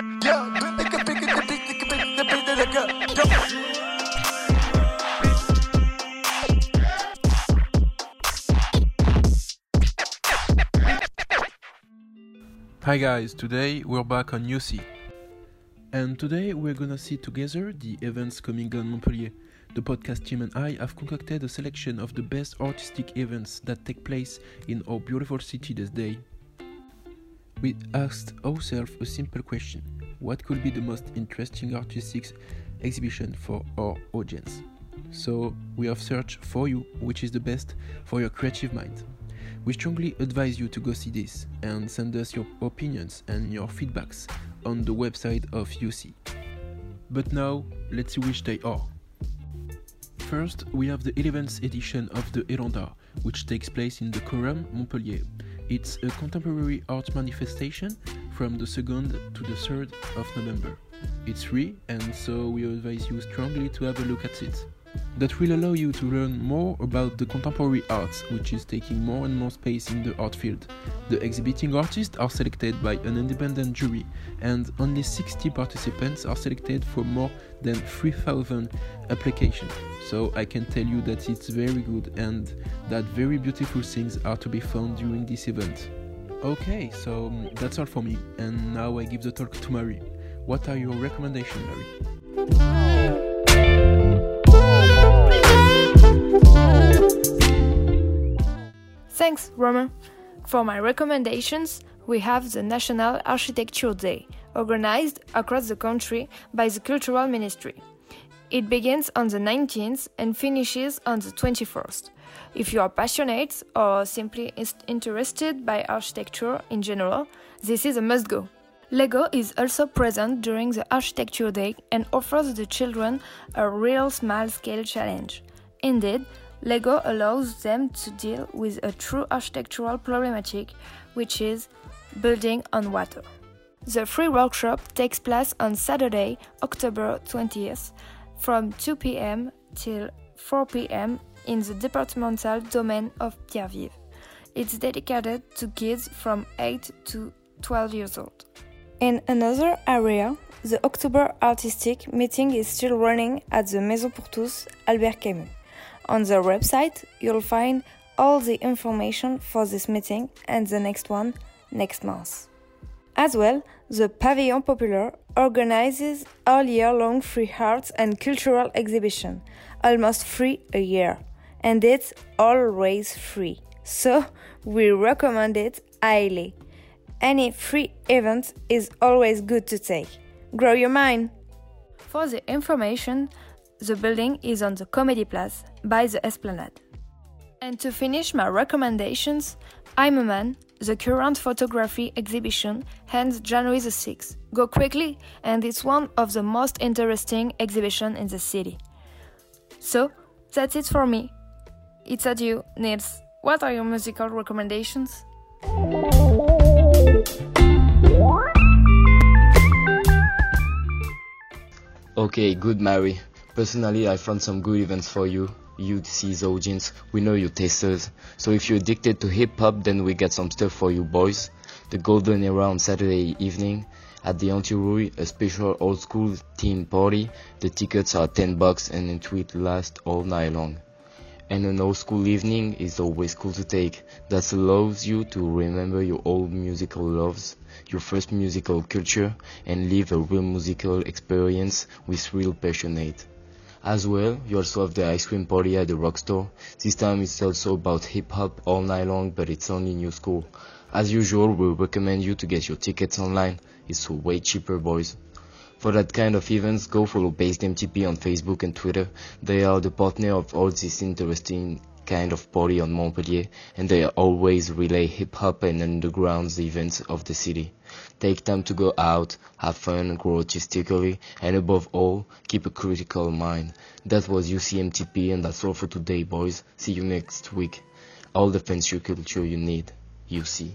Hi guys, today we're back on UC. And today we're gonna see together the events coming on Montpellier. The podcast team and I have concocted a selection of the best artistic events that take place in our beautiful city this day. We asked ourselves a simple question What could be the most interesting artistic exhibition for our audience? So we have searched for you which is the best for your creative mind. We strongly advise you to go see this and send us your opinions and your feedbacks on the website of UC. But now, let's see which they are. First, we have the 11th edition of the Elanda, which takes place in the Corum, Montpellier. It's a contemporary art manifestation from the 2nd to the 3rd of November. It's free, and so we advise you strongly to have a look at it that will allow you to learn more about the contemporary arts, which is taking more and more space in the art field. The exhibiting artists are selected by an independent jury, and only 60 participants are selected for more than 3000 applications. So I can tell you that it's very good and that very beautiful things are to be found during this event. Okay, so um, that's all for me, and now I give the talk to Marie. What are your recommendations, Marie? Thanks, Roman. For my recommendations, we have the National Architecture Day, organized across the country by the Cultural Ministry. It begins on the 19th and finishes on the 21st. If you are passionate or simply interested by architecture in general, this is a must go. Lego is also present during the Architecture Day and offers the children a real small scale challenge. Indeed, LEGO allows them to deal with a true architectural problematic, which is building on water. The free workshop takes place on Saturday, October 20th, from 2 pm till 4 pm in the departmental domain of Pierresvives. It's dedicated to kids from 8 to 12 years old. In another area, the October Artistic meeting is still running at the Maison pour tous Albert Camus. On their website, you'll find all the information for this meeting and the next one next month. As well, the Pavillon Populaire organizes all year long free arts and cultural exhibition, almost free a year, and it's always free. So, we recommend it highly. Any free event is always good to take. Grow your mind! For the information, the building is on the Comedy Place by the Esplanade. And to finish my recommendations, I'm a Man, the current photography exhibition ends January the 6th. Go quickly, and it's one of the most interesting exhibitions in the city. So, that's it for me. It's adieu, Nils. What are your musical recommendations? Okay, good Mary. Personally, I found some good events for you. You see audience, we know you tasters. So if you're addicted to hip hop, then we got some stuff for you boys. The Golden Era on Saturday evening at the Anti-Rouille, a special old school teen party. The tickets are 10 bucks and it will last all night long. And an old school evening is always cool to take. That allows you to remember your old musical loves, your first musical culture, and live a real musical experience with real passionate. As well, you also have the ice cream party at the rock store. This time it's also about hip hop all night long, but it's only new school. As usual, we recommend you to get your tickets online. It's way cheaper, boys. For that kind of events, go follow Based MTP on Facebook and Twitter. They are the partner of all these interesting kind of party on Montpellier, and they always relay hip hop and underground events of the city. Take time to go out, have fun, grow artistically, and above all, keep a critical mind. That was UCMTP, and that's all for today, boys. See you next week. All the fancy culture you need. UC.